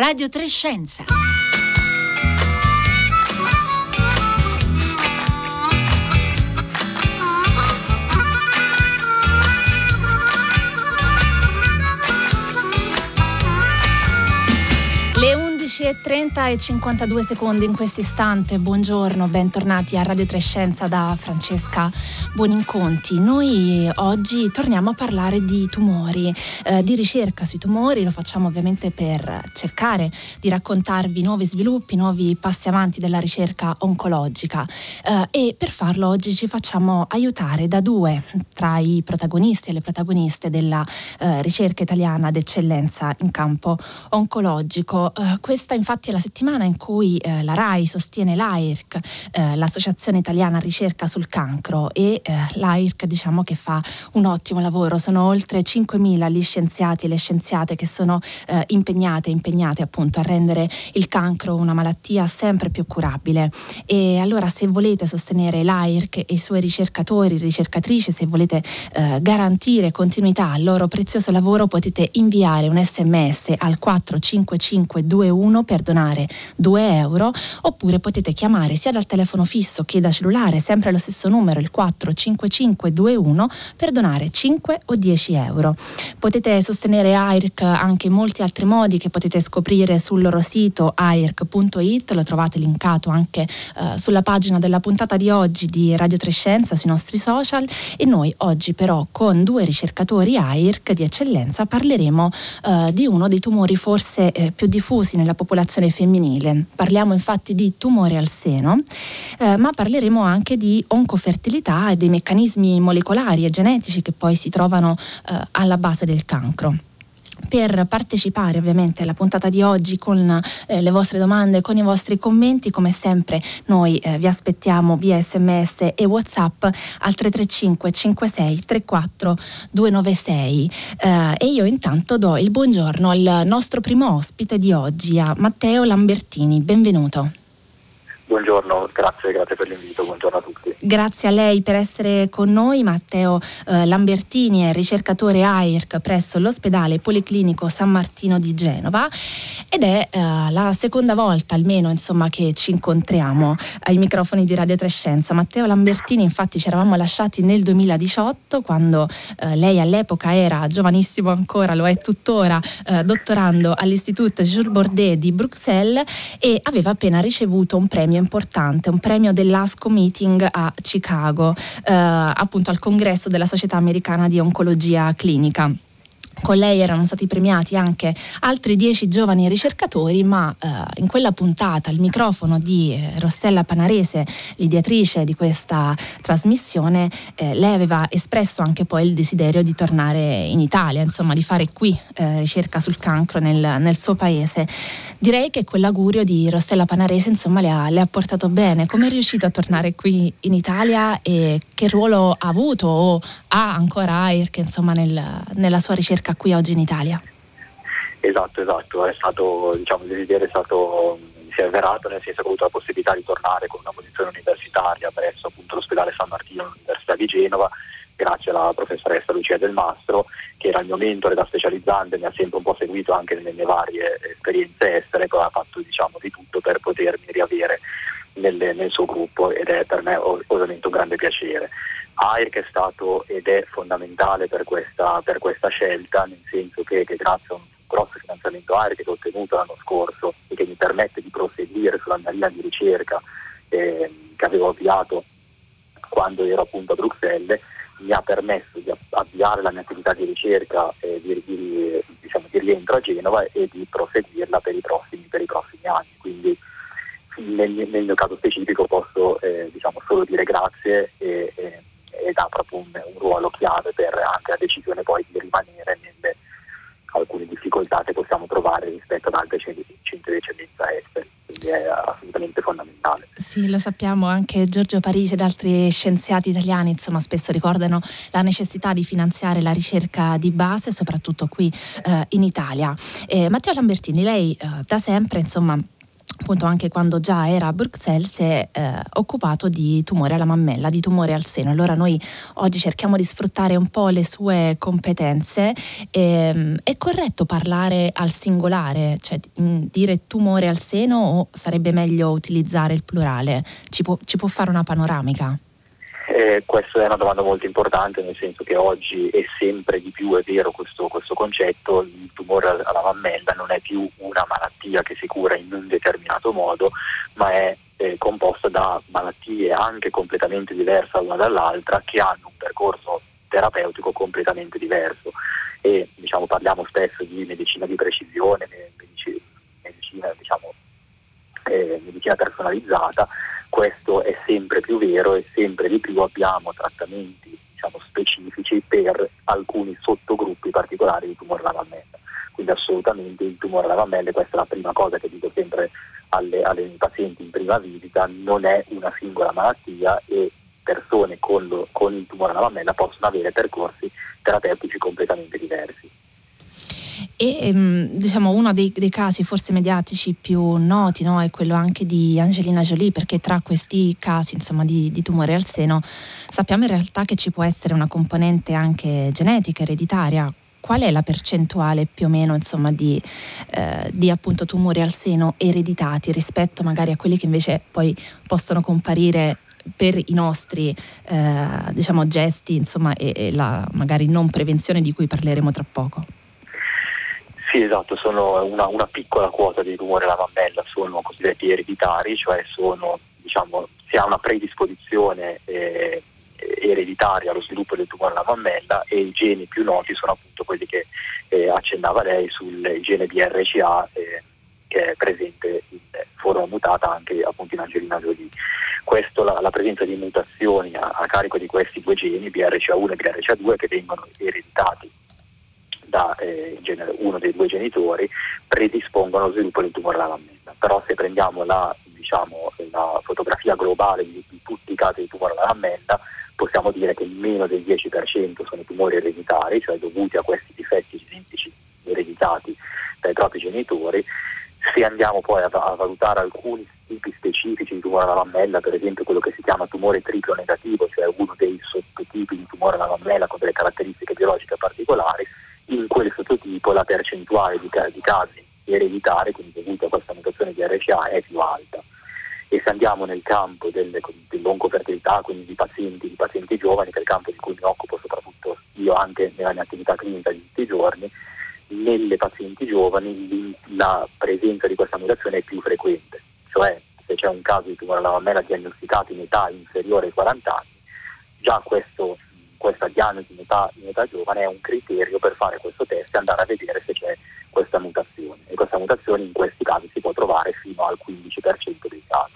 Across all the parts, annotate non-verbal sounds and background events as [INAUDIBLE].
Radio Trescenza. 11.30 e 52 secondi in questo istante. Buongiorno, bentornati a Radio Trescenza da Francesca Buoninconti. Noi oggi torniamo a parlare di tumori, eh, di ricerca sui tumori. Lo facciamo ovviamente per cercare di raccontarvi nuovi sviluppi, nuovi passi avanti della ricerca oncologica. Eh, e per farlo oggi ci facciamo aiutare da due tra i protagonisti e le protagoniste della eh, ricerca italiana d'eccellenza in campo oncologico. Uh, questa infatti è la settimana in cui uh, la RAI sostiene l'AIRC, uh, l'Associazione Italiana Ricerca sul Cancro e l'AIRC diciamo che fa un ottimo lavoro, sono oltre 5.000 gli scienziati e le scienziate che sono impegnate, impegnate appunto a rendere il cancro una malattia sempre più curabile. E allora se volete sostenere l'AIRC e i suoi ricercatori, ricercatrici, se volete garantire continuità al loro prezioso lavoro potete inviare un sms al 455 521 per donare 2 euro oppure potete chiamare sia dal telefono fisso che da cellulare sempre lo stesso numero il 45521 per donare 5 o 10 euro. Potete sostenere AIRC anche in molti altri modi che potete scoprire sul loro sito airc.it, lo trovate linkato anche eh, sulla pagina della puntata di oggi di Radio Trescenza sui nostri social e noi oggi però con due ricercatori AIRC di eccellenza parleremo eh, di uno dei tumori forse eh, più diffusi nella popolazione femminile. Parliamo infatti di tumore al seno, eh, ma parleremo anche di oncofertilità e dei meccanismi molecolari e genetici che poi si trovano eh, alla base del cancro per partecipare ovviamente alla puntata di oggi con eh, le vostre domande, con i vostri commenti. Come sempre noi eh, vi aspettiamo via sms e whatsapp al 335 56 34 296 eh, e io intanto do il buongiorno al nostro primo ospite di oggi, a Matteo Lambertini. Benvenuto. Buongiorno, grazie, grazie per l'invito, buongiorno a tutti. Grazie a lei per essere con noi. Matteo eh, Lambertini è ricercatore AIRC presso l'ospedale Policlinico San Martino di Genova ed è eh, la seconda volta almeno insomma, che ci incontriamo ai microfoni di Radio Trescenza. Matteo Lambertini infatti ci eravamo lasciati nel 2018 quando eh, lei all'epoca era giovanissimo ancora, lo è tuttora, eh, dottorando all'Istitut Jules Bordet di Bruxelles e aveva appena ricevuto un premio importante, un premio dell'ASCO Meeting a Chicago, eh, appunto al congresso della Società Americana di Oncologia Clinica. Con lei erano stati premiati anche altri dieci giovani ricercatori, ma eh, in quella puntata il microfono di eh, Rossella Panarese, l'ideatrice di questa trasmissione, eh, lei aveva espresso anche poi il desiderio di tornare in Italia, insomma di fare qui eh, ricerca sul cancro nel, nel, suo paese. Direi che quell'augurio di Rossella Panarese insomma le ha, le ha portato bene. Come è riuscito a tornare qui in Italia e che ruolo ha avuto o ha ancora AIRC insomma nel, nella sua ricerca? Ricerca qui oggi in Italia. Esatto, esatto, è stato, diciamo, il desiderio è stato, si è avverato nel senso che ho avuto la possibilità di tornare con una posizione universitaria presso appunto, l'ospedale San Martino all'Università di Genova grazie alla professoressa Lucia Del Mastro che era il mio mentore da specializzante, mi ha sempre un po' seguito anche nelle mie varie esperienze estere, poi ha fatto diciamo, di tutto per potermi riavere nelle, nel suo gruppo ed è per me ovviamente un grande piacere. AIRC è stato ed è fondamentale per questa, per questa scelta, nel senso che, che, grazie a un grosso finanziamento AIRC che ho ottenuto l'anno scorso e che mi permette di proseguire sulla mia linea di ricerca eh, che avevo avviato quando ero appunto a Bruxelles, mi ha permesso di avviare la mia attività di ricerca e di, di, diciamo, di rientro a Genova e di proseguirla per i prossimi, per i prossimi anni. Quindi nel, nel, mio caso specifico posso eh, diciamo, solo dire grazie e, e ed ha proprio un, un, ruolo chiave per anche la decisione poi di rimanere nelle alcune difficoltà che possiamo trovare rispetto ad altri centri di eccellenza esteri, quindi è assolutamente fondamentale. Sì, lo sappiamo, anche Giorgio Parisi ed altri scienziati italiani insomma, spesso ricordano la necessità di finanziare la ricerca di base, soprattutto qui eh, in Italia. Eh, Matteo Lambertini, lei eh, da sempre insomma appunto anche quando già era a Bruxelles si è eh, occupato di tumore alla mammella, di tumore al seno. Allora noi oggi cerchiamo di sfruttare un po' le sue competenze. E, ehm, è corretto parlare al singolare, cioè dire tumore al seno o sarebbe meglio utilizzare il plurale? Ci può, ci può fare una panoramica? Eh, questa è una domanda molto importante, nel senso che oggi è sempre di più è vero questo, questo concetto, il tumore alla mammella non è più una malattia che si cura in un determinato modo, ma è eh, composta da malattie anche completamente diverse l'una dall'altra che hanno un percorso terapeutico completamente diverso. E diciamo, parliamo spesso di medicina di precisione, medicina, diciamo, eh, medicina personalizzata questo è sempre più vero e sempre di più abbiamo trattamenti diciamo, specifici per alcuni sottogruppi particolari di tumore alla mammella. Quindi assolutamente il tumore alla mammella, questa è la prima cosa che dico sempre alle, alle pazienti in prima visita, non è una singola malattia e persone con, lo, con il tumore alla mammella possono avere percorsi terapeutici completamente diversi. E ehm, diciamo uno dei, dei, casi forse mediatici più noti no, è quello anche di Angelina Jolie, perché tra questi casi insomma, di, di, tumore al seno sappiamo in realtà che ci può essere una componente anche genetica, ereditaria. Qual è la percentuale più o meno insomma, di, eh, di appunto tumori al seno ereditati rispetto magari a quelli che invece poi possono comparire per i nostri eh, diciamo, gesti insomma, e, e la magari non prevenzione di cui parleremo tra poco? Sì, esatto, sono una, una piccola quota di tumore alla mammella, sono cosiddetti ereditari, cioè sono, diciamo, si ha una predisposizione eh, ereditaria allo sviluppo del tumore alla mammella e i geni più noti sono appunto quelli che eh, accennava lei sul gene BRCA eh, che è presente in forma mutata anche appunto in Angelina Jolie. Questo, la, la presenza di mutazioni a, a, carico di questi due geni, BRCA1 e BRCA2, che vengono ereditati da eh, genere, uno dei due genitori predispongono allo sviluppo del tumore alla mammella. Però se prendiamo la, diciamo, la fotografia globale di, di, tutti i casi di tumore alla mammella, possiamo dire che meno del 10% sono tumori ereditari, cioè dovuti a questi difetti genetici ereditati dai propri genitori. Se andiamo poi a, a valutare alcuni tipi specifici di tumore alla mammella, per esempio quello che si chiama tumore triplo negativo, cioè uno dei sottotipi di tumore alla mammella con delle caratteristiche biologiche particolari, in quel sottotipo la percentuale di, di casi ereditari, quindi dovuti a questa mutazione di RCA, è più alta. E se andiamo nel campo del, dell'oncofertilità, quindi di pazienti, di pazienti giovani, che è il campo di cui mi occupo soprattutto io anche nella mia attività clinica di tutti i giorni, nelle pazienti giovani la presenza di questa mutazione è più frequente, cioè se c'è un caso di tumore alla mammella diagnosticato in età inferiore ai 40 anni, già questo questa diagnosi in età, in età giovane è un criterio per fare questo test e andare a vedere se c'è questa mutazione e questa mutazione in questi casi si può trovare fino al 15% dei casi.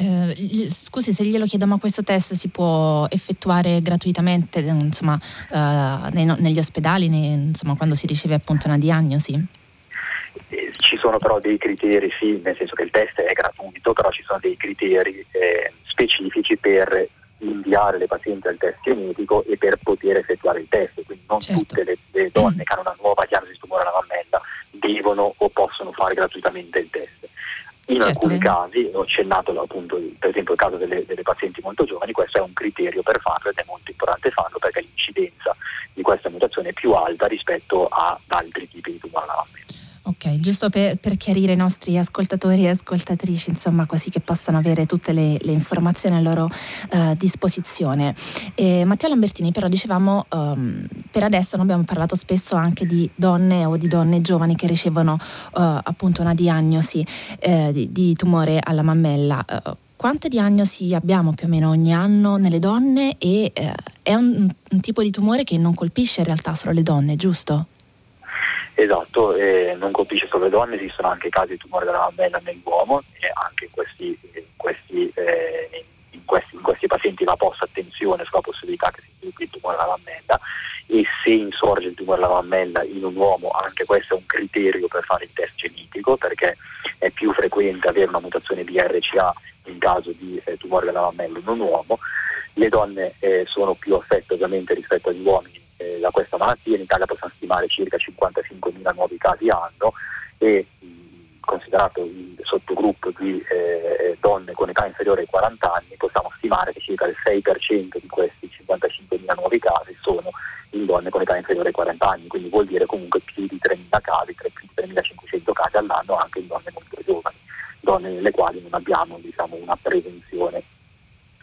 Eh, scusi se glielo chiedo, ma questo test si può effettuare gratuitamente insomma, eh, nei, negli ospedali, nei, insomma, quando si riceve appunto una diagnosi? Eh, ci sono però dei criteri, sì, nel senso che il test è gratuito, però ci sono dei criteri eh, specifici per inviare le pazienti al test genetico e per poter effettuare il test, quindi non certo. tutte le, le, donne che hanno una nuova diagnosi di tumore alla mammella devono o possono fare gratuitamente il test. In certo, alcuni casi, ho accennato appunto per esempio il caso delle, delle, pazienti molto giovani, questo è un criterio per farlo ed è molto importante farlo perché l'incidenza di questa mutazione è più alta rispetto ad altri tipi di tumore alla mammella. Ok, giusto per, per, chiarire i nostri ascoltatori e ascoltatrici, insomma, così che possano avere tutte le, le informazioni a loro uh, disposizione. E Matteo Lambertini, però, dicevamo, um, per adesso noi abbiamo parlato spesso anche di donne o di donne giovani che ricevono uh, appunto una diagnosi uh, di, di, tumore alla mammella. quante diagnosi abbiamo più o meno ogni anno nelle donne e è un, un tipo di tumore che non colpisce in realtà solo le donne, giusto? Esatto, eh, non colpisce solo le donne, esistono anche casi di tumore della mammella nell'uomo e anche in questi, in questi, eh, in questi, in questi pazienti va posta attenzione sulla possibilità che si sviluppi il tumore della mammella e se insorge il tumore della mammella in un uomo, anche questo è un criterio per fare il test genetico perché è più frequente avere una mutazione BRCA in caso di eh, tumore della mammella in un uomo. Le donne eh, sono più affette ovviamente rispetto agli uomini eh, da questa malattia, in Italia possiamo stimare circa 55.000 nuovi casi anno e considerato il sottogruppo di eh, donne con età inferiore ai 40 anni, possiamo stimare che circa il 6% di questi 55.000 nuovi casi sono in donne con età inferiore ai 40 anni, quindi vuol dire comunque più di 3.000 casi, più di 3.500 casi all'anno anche in donne molto giovani, donne nelle quali non abbiamo diciamo, una prevenzione,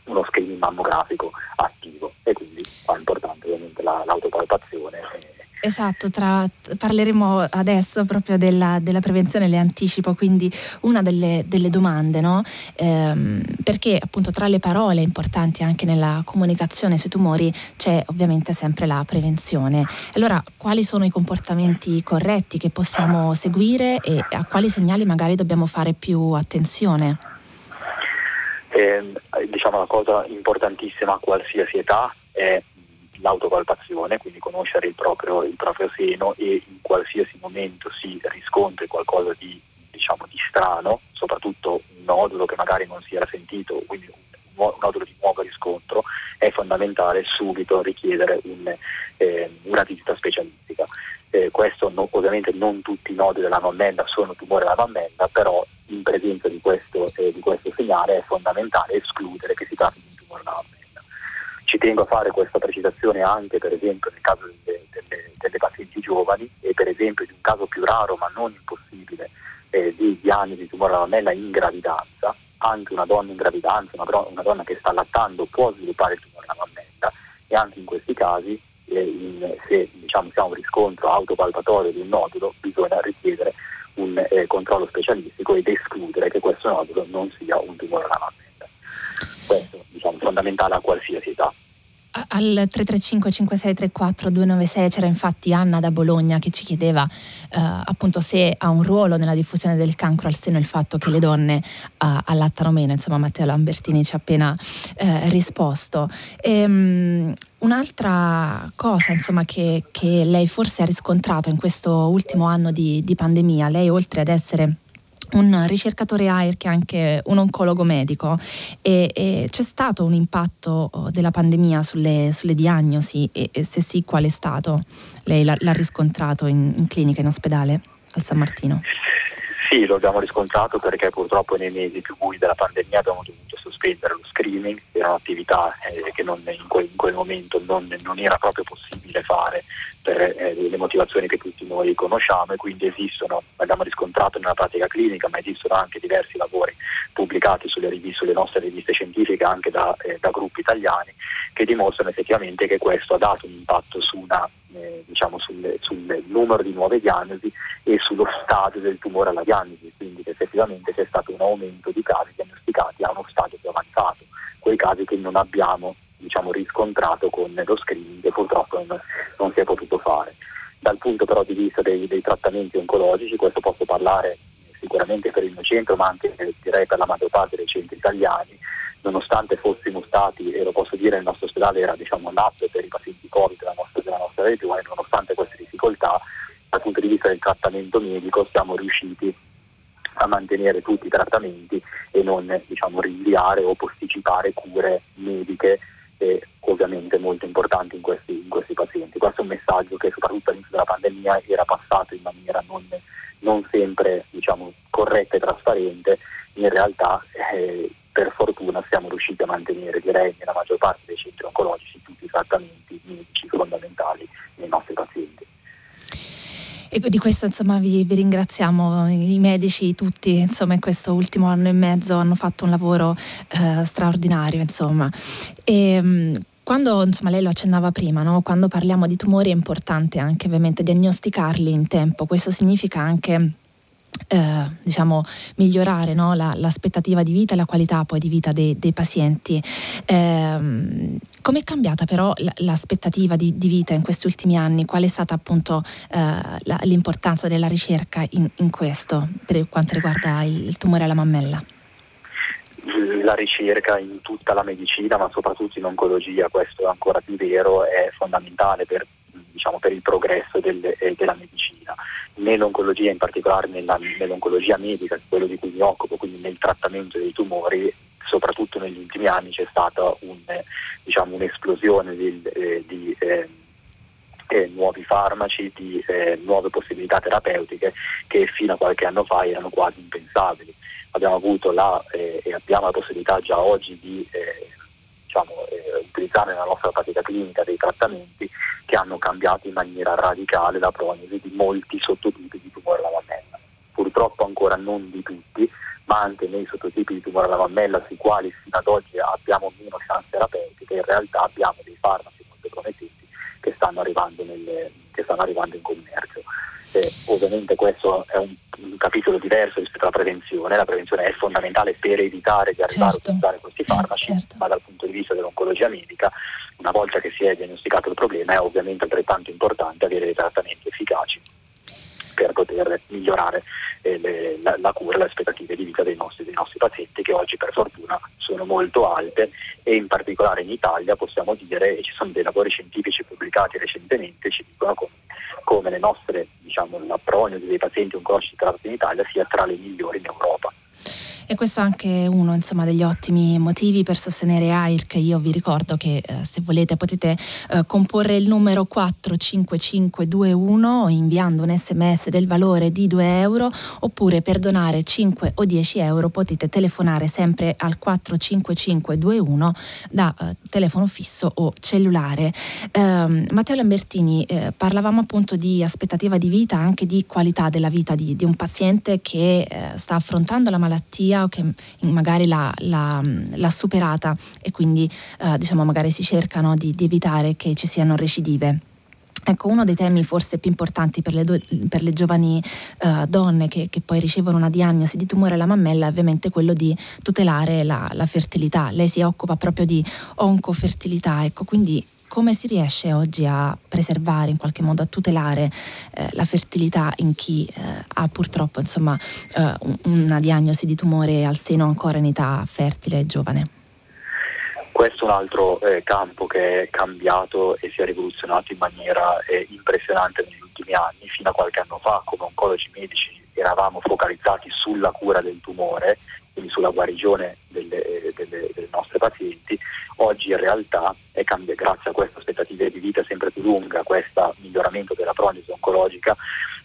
uno screening mammografico attivo e quindi qua è importante ovviamente la, l'autopalpazione. Esatto, tra, parleremo adesso proprio della, della, prevenzione, le anticipo, quindi una delle, delle domande, no? ehm, perché appunto tra le parole importanti anche nella comunicazione sui tumori c'è ovviamente sempre la prevenzione. Allora, quali sono i comportamenti corretti che possiamo seguire e a quali segnali magari dobbiamo fare più attenzione? Eh, diciamo la cosa importantissima a qualsiasi età è l'autopalpazione, quindi conoscere il proprio, il proprio, seno e in qualsiasi momento si riscontri qualcosa di, diciamo, di strano, soprattutto un nodulo che magari non si era sentito, quindi un, nodulo di nuovo riscontro, è fondamentale subito richiedere un, eh, una visita specialistica. Eh, questo no, ovviamente non tutti i nodi della mammella sono tumore alla mammella, però in presenza di questo, eh, di questo segnale è fondamentale escludere che si tratti di un tumore alla mammella. Ci tengo a fare questa precisazione anche per esempio nel caso delle, delle, delle pazienti giovani e per esempio di un caso più raro ma non impossibile eh, di diagnosi di tumore alla mammella in gravidanza. Anche una donna in gravidanza, una, una donna che sta allattando può sviluppare il tumore alla mammella e anche in questi casi eh, in, se diciamo, si un riscontro autopalpatorio di un nodulo bisogna richiedere un eh, controllo specialistico ed escludere che questo nodulo non sia un tumore alla mammella. Questo diciamo, fondamentale a qualsiasi età. Al 335 5634 296 c'era infatti Anna da Bologna che ci chiedeva eh, appunto se ha un ruolo nella diffusione del cancro al seno il fatto che le donne uh, allattano meno, insomma Matteo Lambertini ci ha appena eh, risposto. E, um, un'altra cosa insomma, che, che, lei forse ha riscontrato in questo ultimo anno di, di pandemia, lei oltre ad essere un ricercatore AIR che è anche un oncologo medico e, e c'è stato un impatto oh, della pandemia sulle, sulle diagnosi e, e, se sì qual è stato? Lei l'ha, l'ha riscontrato in, in clinica, in ospedale al San Martino? Sì, lo abbiamo riscontrato perché purtroppo nei mesi più bui della pandemia abbiamo dovuto sospendere lo screening, era un'attività eh, che non, in, quel, in, quel, momento non, non, era proprio possibile fare per eh, le motivazioni che tutti noi conosciamo e quindi esistono, abbiamo riscontrato nella pratica clinica, ma esistono anche diversi lavori pubblicati sulle, riviste, sulle nostre riviste scientifiche anche da, eh, da gruppi italiani che dimostrano effettivamente che questo ha dato un impatto su una eh, diciamo sul, sul, numero di nuove diagnosi e sullo stadio del tumore alla diagnosi, quindi che effettivamente c'è stato un aumento di casi diagnosticati a uno stadio più avanzato, quei casi che non abbiamo diciamo, riscontrato con lo screening che purtroppo non, non, si è potuto fare. Dal punto però di vista dei, dei trattamenti oncologici, questo posso parlare sicuramente per il mio centro, ma anche direi per la maggior parte dei centri italiani, nonostante fossimo stati, e lo posso dire, il nostro ospedale era diciamo, l'hub per i pazienti Covid della nostra, della nostra regione, nonostante queste difficoltà, dal punto di vista del trattamento medico siamo riusciti a mantenere tutti i trattamenti e non diciamo, rinviare o posticipare cure mediche eh, ovviamente molto importanti in questi, in questi, pazienti. Questo è un messaggio che soprattutto all'inizio della pandemia era passato in maniera non, non sempre diciamo, corretta e trasparente, in realtà eh, per fortuna siamo riusciti a mantenere, direi, nella maggior parte dei centri oncologici tutti i trattamenti medici fondamentali nei nostri pazienti. E di questo insomma vi, vi, ringraziamo, i medici tutti insomma in questo ultimo anno e mezzo hanno fatto un lavoro eh, straordinario insomma. E, mm, quando insomma, lei lo accennava prima, no? quando parliamo di tumori è importante anche ovviamente diagnosticarli in tempo, questo significa anche eh, diciamo, migliorare no? la, l'aspettativa di vita e la qualità poi di vita dei, dei pazienti. Eh, Come è cambiata però l'aspettativa di, di, vita in questi ultimi anni? Qual è stata appunto eh, la, l'importanza della ricerca in, in, questo per quanto riguarda il, il tumore alla mammella? la ricerca in tutta la medicina, ma soprattutto in oncologia, questo è ancora più vero, è fondamentale per, diciamo, per il progresso del, eh, della medicina nell'oncologia, in particolare nella, nell'oncologia medica, quello di cui mi occupo, quindi nel trattamento dei tumori, soprattutto negli ultimi anni c'è stata un, diciamo, un'esplosione di, eh, di, eh, eh, nuovi farmaci, di eh, nuove possibilità terapeutiche che fino a qualche anno fa erano quasi impensabili. Abbiamo avuto la, eh, e abbiamo la possibilità già oggi di eh, diciamo, eh, utilizzare nella nostra pratica clinica dei trattamenti che hanno cambiato in maniera radicale la prognosi di molti sottotipi di tumore alla mammella. Purtroppo ancora non di tutti, ma anche nei sottotipi di tumore alla mammella sui quali fino ad oggi abbiamo meno chance terapeutiche, in realtà abbiamo dei farmaci molto promettenti che stanno arrivando, nelle, che stanno arrivando in commercio. Eh, ovviamente questo è un, un, capitolo diverso rispetto alla prevenzione, la prevenzione è fondamentale per evitare di arrivare certo. a utilizzare questi farmaci, certo. ma dal punto di vista dell'oncologia medica, una volta che si è diagnosticato il problema, è ovviamente altrettanto importante avere dei trattamenti efficaci per poter migliorare eh, le, la, la, cura e le aspettative di vita dei nostri, dei nostri, pazienti che oggi per fortuna sono molto alte e in particolare in Italia possiamo dire, e ci sono dei lavori scientifici pubblicati recentemente, ci dicono come, come le nostre, diciamo, la prognosi dei pazienti oncologici trattati in Italia sia tra le migliori in Europa. E questo è anche uno insomma, degli ottimi motivi per sostenere AIRC. Io vi ricordo che eh, se volete potete eh, comporre il numero 45521 inviando un sms del valore di 2 euro oppure per donare 5 o 10 euro potete telefonare sempre al 45521 da eh, telefono fisso o cellulare. Ehm, Matteo Lambertini, eh, parlavamo appunto di aspettativa di vita, anche di qualità della vita di, di un paziente che eh, sta affrontando la malattia malattia o che magari l'ha, l'ha, l'ha superata e quindi eh, diciamo magari si cercano di, di evitare che ci siano recidive. Ecco, uno dei temi forse più importanti per le, do, per le giovani uh, donne che, che, poi ricevono una diagnosi di tumore alla mammella è ovviamente quello di tutelare la, la fertilità. Lei si occupa proprio di oncofertilità, ecco, quindi come si riesce oggi a preservare, in qualche modo a tutelare eh, la fertilità in chi eh, ha purtroppo insomma, eh, una diagnosi di tumore al seno ancora in età fertile e giovane? Questo è un altro eh, campo che è cambiato e si è rivoluzionato in maniera eh, impressionante negli ultimi anni. Fino a qualche anno fa, come oncologi medici, eravamo focalizzati sulla cura del tumore, quindi sulla guarigione delle, delle, delle nostre pazienti oggi in realtà è cambia, grazie a questa aspettativa di vita sempre più lunga, a questo miglioramento della prognosi oncologica,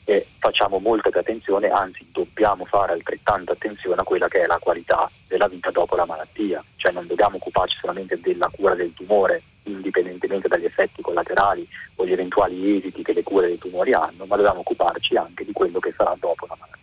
eh, facciamo molta più attenzione, anzi dobbiamo fare altrettanta attenzione a quella che è la qualità della vita dopo la malattia, cioè non dobbiamo occuparci solamente della cura del tumore indipendentemente dagli effetti collaterali o gli eventuali esiti che le cure dei tumori hanno, ma dobbiamo occuparci anche di quello che sarà dopo la malattia.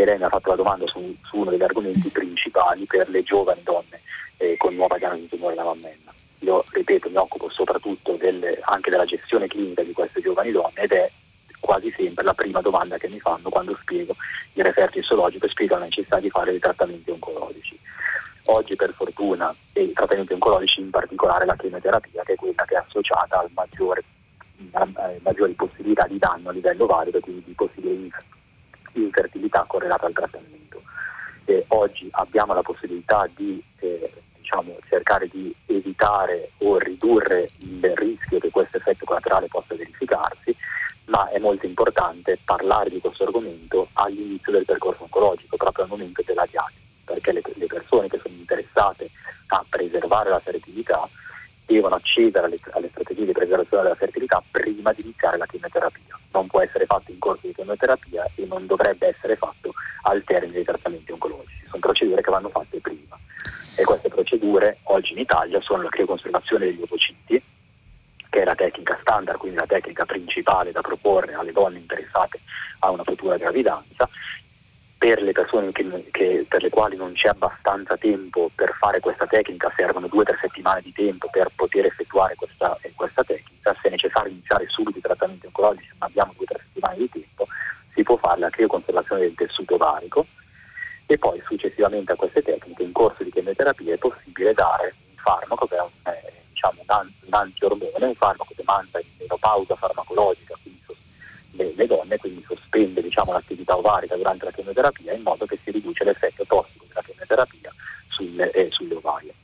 E lei mi ha fatto la domanda su, su uno degli argomenti [LAUGHS] principali per le giovani donne eh, con nuova diagnosi di tumore alla mammella. Io ripeto, mi occupo soprattutto del, anche della gestione clinica di queste giovani donne ed è quasi sempre la prima domanda che mi fanno quando spiego il referto istologico e spiego la necessità di fare dei trattamenti oncologici. Oggi per fortuna e i trattamenti oncologici in particolare la chemioterapia che è quella che è associata al maggiore, a maggiori possibilità di danno a livello valido quindi di possibile infertilità correlata al trattamento. E oggi abbiamo la possibilità di eh, diciamo, cercare di evitare o ridurre il rischio che questo effetto collaterale possa verificarsi, ma è molto importante parlare di questo argomento all'inizio del percorso oncologico, proprio al momento della diagnosi, perché le, le persone che sono interessate a preservare la fertilità devono accedere alle, alle, strategie di preservazione della fertilità prima di iniziare la chemioterapia. Non può essere fatto in corso di chemioterapia e non dovrebbe essere fatto al termine dei trattamenti oncologici. Sono procedure che vanno fatte prima e queste procedure oggi in Italia sono la crioconservazione degli ovociti, che è la tecnica standard, quindi la tecnica principale da proporre alle donne interessate a una futura gravidanza. Per le persone che, che, per le quali non c'è abbastanza tempo per fare questa tecnica, servono due o tre settimane di tempo per poter effettuare questa, eh, questa tecnica. Se è necessario iniziare subito i trattamenti oncologici, se non abbiamo due o tre settimane di tempo, si può fare la crioconservazione del tessuto ovarico, e poi successivamente a queste tecniche in corso di chemioterapia è possibile dare un farmaco che è un, eh, diciamo un, un antiormone, un farmaco che manda in menopausa farmacologica, quindi le, donne, quindi sospende diciamo, l'attività ovarica durante la chemioterapia in modo che si riduce l'effetto tossico della chemioterapia sulle, eh, sulle ovarie.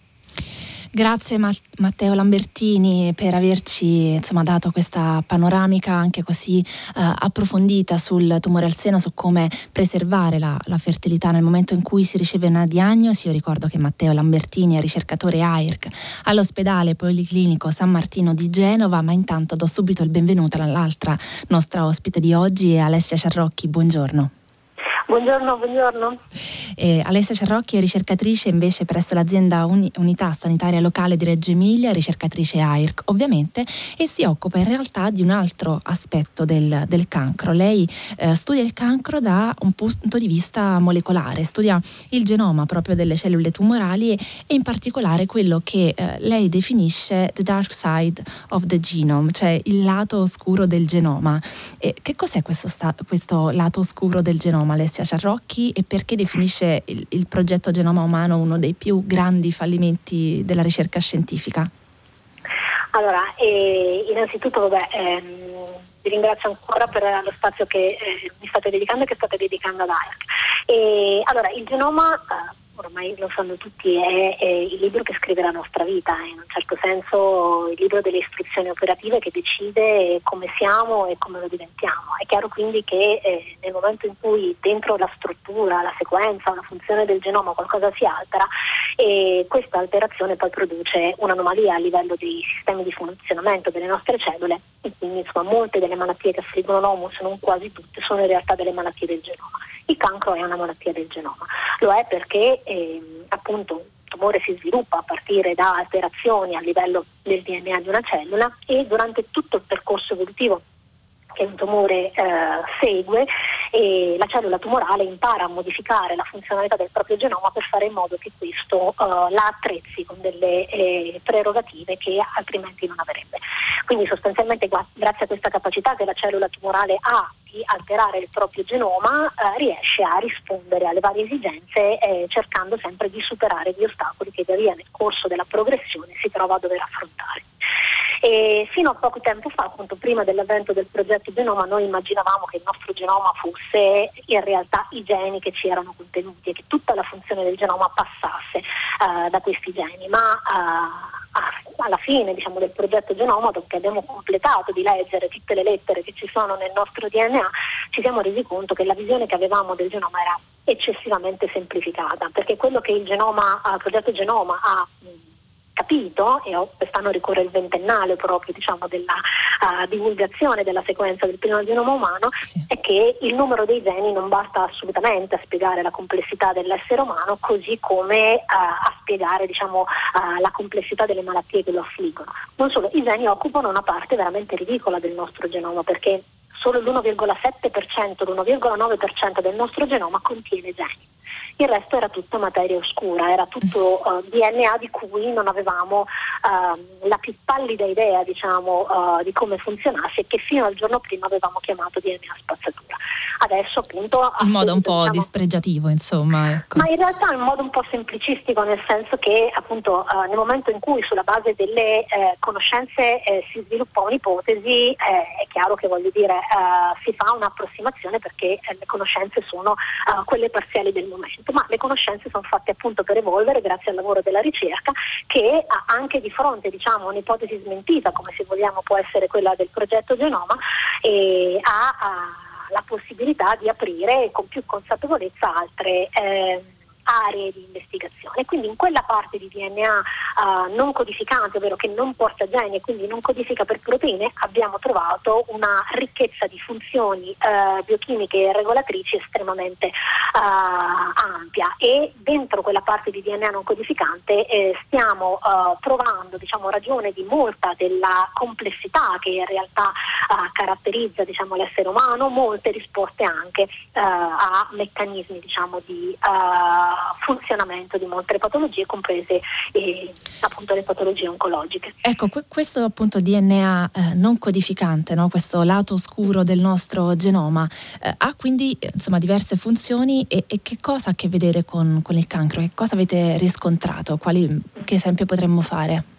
Grazie Matteo Lambertini per averci insomma, dato questa panoramica anche così uh, approfondita sul tumore al seno, su come preservare la, la, fertilità nel momento in cui si riceve una diagnosi. Io ricordo che Matteo Lambertini è ricercatore AIRC all'ospedale Policlinico San Martino di Genova, ma intanto do subito il benvenuto all'altra nostra ospite di oggi, Alessia Ciarrocchi. Buongiorno. Buongiorno, buongiorno. Eh, Alessia Cerrocchi è ricercatrice invece presso l'azienda Uni- Unità Sanitaria Locale di Reggio Emilia, ricercatrice AIRC ovviamente, e si occupa in realtà di un altro aspetto del, del cancro. Lei eh, studia il cancro da un punto di vista molecolare, studia il genoma proprio delle cellule tumorali e, e in particolare quello che eh, lei definisce the dark side of the genome, cioè il lato oscuro del genoma. E che cos'è questo, sta- questo lato oscuro del genoma, Alessia? Alessia Ciarrocchi e perché definisce il, il progetto Genoma Umano uno dei più grandi fallimenti della ricerca scientifica? Allora, eh, innanzitutto vabbè, ehm, vi ringrazio ancora per lo spazio che eh, mi state dedicando e che state dedicando ad ARC. E, allora, il genoma eh, ormai lo sanno tutti, è, è, il libro che scrive la nostra vita, è in un certo senso il libro delle istruzioni operative che decide come siamo e come lo diventiamo. È chiaro quindi che eh, nel momento in cui dentro la struttura, la sequenza, la funzione del genoma qualcosa si altera, e questa alterazione poi produce un'anomalia a livello dei sistemi di funzionamento delle nostre cellule e quindi insomma, molte delle malattie che affliggono l'uomo, se non quasi tutte, sono in realtà delle malattie del genoma. Il cancro è una malattia del genoma, lo è perché eh, appunto il tumore si sviluppa a partire da alterazioni a livello del DNA di una cellula e durante tutto il percorso evolutivo che un tumore eh, segue e la cellula tumorale impara a modificare la funzionalità del proprio genoma per fare in modo che questo eh, la attrezzi con delle eh, prerogative che altrimenti non avrebbe. Quindi sostanzialmente grazie a questa capacità che la cellula tumorale ha di alterare il proprio genoma eh, riesce a rispondere alle varie esigenze eh, cercando sempre di superare gli ostacoli che via via nel corso della progressione si trova a dover affrontare. E fino a poco tempo fa, appunto prima dell'avvento del progetto Genoma, noi immaginavamo che il nostro genoma fosse in realtà i geni che ci erano contenuti e che tutta la funzione del genoma passasse uh, da questi geni, ma uh, alla fine diciamo, del progetto Genoma, dopo che abbiamo completato di leggere tutte le lettere che ci sono nel nostro DNA, ci siamo resi conto che la visione che avevamo del genoma era eccessivamente semplificata, perché quello che il, genoma, il progetto Genoma ha capito, e quest'anno ricorre il ventennale proprio diciamo, della uh, divulgazione della sequenza del primo genoma umano, sì. è che il numero dei geni non basta assolutamente a spiegare la complessità dell'essere umano, così come uh, a spiegare diciamo, uh, la complessità delle malattie che lo affliggono. Non solo, i geni occupano una parte veramente ridicola del nostro genoma, perché solo l'1,7%, l'1,9% del nostro genoma contiene geni il resto era tutta materia oscura, era tutto uh, eh, DNA di cui non avevamo uh, la più pallida idea diciamo, uh, di come funzionasse e che fino al giorno prima avevamo chiamato DNA spazzatura. Adesso appunto... In modo un po' diciamo, dispregiativo insomma. Ecco. Ma in realtà in modo un po' semplicistico nel senso che appunto nel momento in cui sulla base delle eh, conoscenze eh, si sviluppa un'ipotesi eh, chiaro che voglio dire si fa un'approssimazione perché le conoscenze sono quelle parziali del momento ma le conoscenze sono fatte appunto per evolvere grazie al lavoro della ricerca che anche di fronte diciamo, un'ipotesi smentita, come se vogliamo può essere quella del progetto Genoma, eh, ha, ha, la possibilità di aprire con più consapevolezza altre. Eh, aree di investigazione. Quindi in quella parte di DNA uh, non codificante, ovvero che non porta geni e quindi non codifica per proteine, abbiamo trovato una ricchezza di funzioni uh, biochimiche e regolatrici estremamente uh, ampia e dentro quella parte di DNA non codificante eh, stiamo trovando diciamo, ragione di molta della complessità che in realtà caratterizza diciamo, l'essere umano, molte risposte anche a meccanismi diciamo, di funzionamento di molte patologie, comprese eh, appunto le patologie oncologiche. Ecco, questo appunto DNA eh, non codificante, no? questo lato oscuro del nostro genoma, eh, ha quindi insomma, diverse funzioni e, e, che cosa ha a che vedere con, con il cancro? Che cosa avete riscontrato? Quali, che esempio potremmo fare?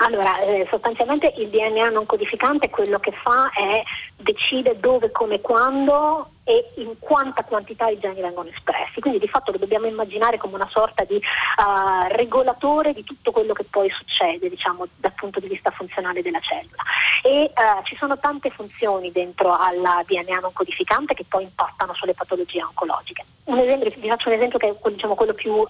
Allora, eh, sostanzialmente il DNA non codificante quello che fa è decide dove, come, quando e in quanta quantità i geni vengono espressi. Quindi di fatto lo dobbiamo immaginare come una sorta di uh, regolatore di tutto quello che poi succede, diciamo, dal punto di vista funzionale della cellula. E uh, ci sono tante funzioni dentro al DNA non codificante che poi impattano sulle patologie oncologiche. Esempio, vi faccio un esempio che è diciamo, quello più uh,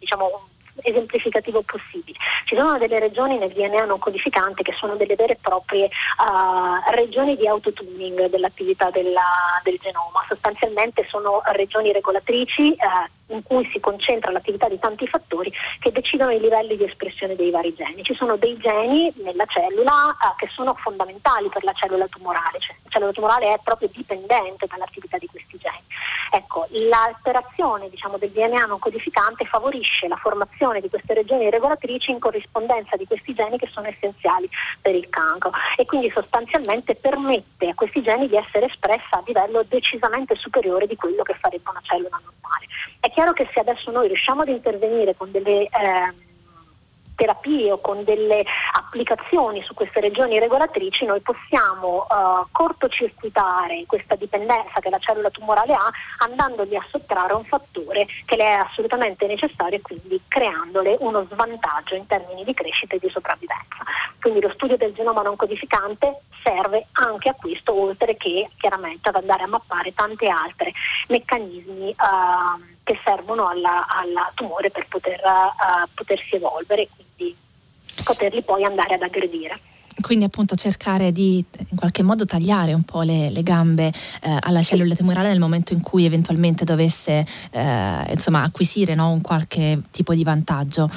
diciamo, esemplificativo possibile. Ci sono delle regioni nel DNA non codificante che sono delle vere e proprie uh, regioni di autotuning dell'attività della, del genoma, sostanzialmente sono regioni regolatrici uh, in cui si concentra l'attività di tanti fattori che decidono i livelli di espressione dei vari geni. Ci sono dei geni nella cellula uh, che sono fondamentali per la cellula tumorale, cioè la cellula tumorale è proprio dipendente dall'attività di questi geni. Ecco, l'alterazione diciamo, del DNA non codificante favorisce la formazione di queste regioni regolatrici in corrispondenza di questi geni che sono essenziali per il cancro e quindi sostanzialmente permette a questi geni di essere espressa a livello decisamente superiore di quello che farebbe una cellula normale. È chiaro che se adesso noi riusciamo ad intervenire con delle eh, terapie o con delle applicazioni su queste regioni regolatrici noi possiamo uh, cortocircuitare questa dipendenza che la cellula tumorale ha andandogli a sottrarre un fattore che le è assolutamente necessario e quindi creandole uno svantaggio in termini di crescita e di sopravvivenza. Quindi lo studio del genoma non codificante serve anche a questo, oltre che chiaramente ad andare a mappare tanti altri meccanismi uh, che servono alla tumore per poter, uh, potersi evolvere quindi poterli poi andare ad aggredire. Quindi appunto cercare di in qualche modo tagliare un po' le, le gambe eh, alla cellula tumorale nel momento in cui eventualmente dovesse eh, insomma, acquisire no, un qualche tipo di vantaggio.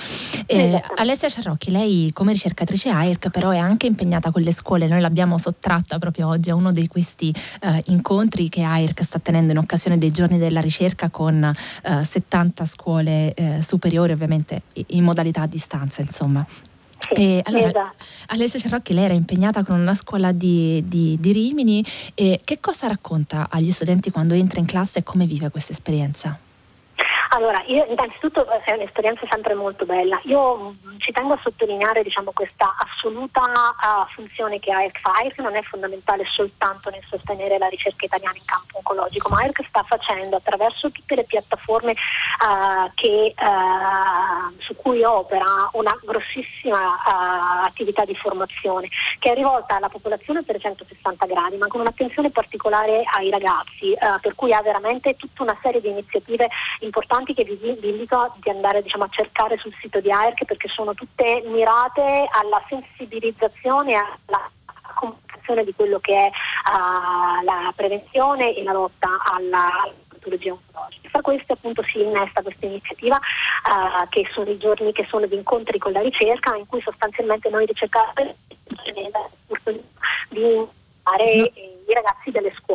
Eh, Alessia Ciarrocchi, lei come ricercatrice AIRC però è anche impegnata con le scuole, noi l'abbiamo sottratta proprio oggi a uno di questi eh, incontri che AIRC sta tenendo in occasione dei giorni della ricerca con 70 eh, scuole eh, superiori ovviamente in modalità a distanza insomma. Sì, allora, esatto. Alessia Cerrocchi, lei era impegnata con una scuola di, di, di Rimini e che cosa racconta agli studenti quando entra in classe e come vive questa esperienza? Allora, io innanzitutto eh, è un'esperienza sempre molto bella. Io mm, ci tengo a sottolineare diciamo, questa assoluta uh, funzione che ha ERC che non è fondamentale soltanto nel sostenere la ricerca italiana in campo oncologico, ma ERC sta facendo attraverso tutte le piattaforme uh, che, uh, su cui opera una grossissima attività di formazione che è rivolta alla popolazione per 160 gradi, ma con un'attenzione particolare ai ragazzi, per cui ha veramente tutta una serie di iniziative importanti che vi, vi invito di andare diciamo, a cercare sul sito di AERC perché sono tutte mirate alla sensibilizzazione e alla comunicazione di quello che è uh, la prevenzione e la lotta alla patologia oncologica. Fra queste appunto si innesta questa iniziativa uh, che sono i giorni che sono di incontri con la ricerca in cui sostanzialmente noi ricercatori di fare no. i ragazzi delle scuole.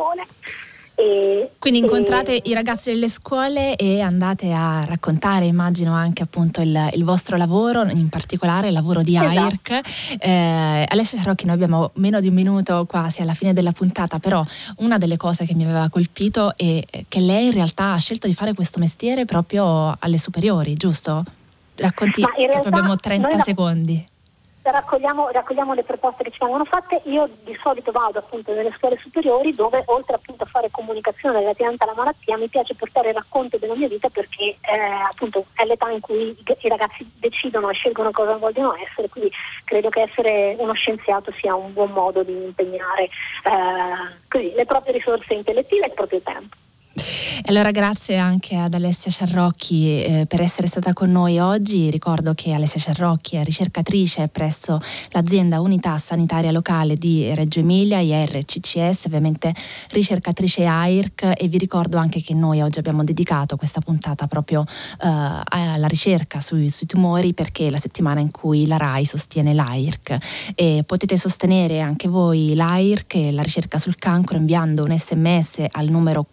E, Quindi incontrate e... i ragazzi delle scuole e andate a raccontare, immagino, anche appunto il, il vostro lavoro, in particolare il lavoro di esatto. AIRC. Eh, Alessia Sarocchi, noi abbiamo meno di un minuto quasi alla fine della puntata, però una delle cose che mi aveva colpito è che lei in realtà ha scelto di fare questo mestiere proprio alle superiori, giusto? Racconti, abbiamo 30 secondi raccogliamo, raccogliamo, le proposte che ci vengono fatte, io di solito vado appunto nelle scuole superiori dove oltre appunto a fare comunicazione relativamente alla malattia mi piace portare il racconto della mia vita perché eh, appunto è l'età in cui i ragazzi decidono e scelgono cosa vogliono essere, quindi credo che essere uno scienziato sia un buon modo di impegnare eh, così, le proprie risorse intellettive e il proprio tempo. Allora grazie anche ad Alessia Ciarrocchi eh, per essere stata con noi oggi. Ricordo che Alessia Ciarrocchi è ricercatrice presso l'azienda Unità Sanitaria Locale di Reggio Emilia, IRCCS, ovviamente ricercatrice AIRC e vi ricordo anche che noi oggi abbiamo dedicato questa puntata proprio eh, alla ricerca sui, sui, tumori perché è la settimana in cui la RAI sostiene l'AIRC e potete sostenere anche voi l'AIRC e la ricerca sul cancro inviando un sms al numero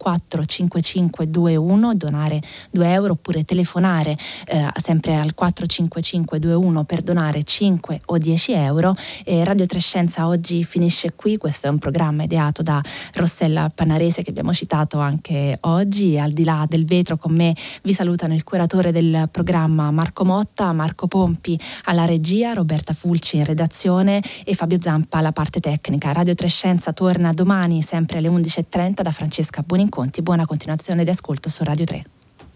455 4521, donare 2 euro oppure telefonare eh, sempre al 45521 per donare 5 o 10 euro. E Radio Trescenza oggi finisce qui, questo è un programma ideato da Rossella Panarese che abbiamo citato anche oggi. Al di là del vetro con me vi salutano il curatore del programma Marco Motta, Marco Pompi alla regia, Roberta Fulci in redazione e Fabio Zampa alla parte tecnica. Radio Trescenza torna domani sempre alle 11.30 da Francesca Buoninconti. Buona continuazione di ascolto su Radio 3.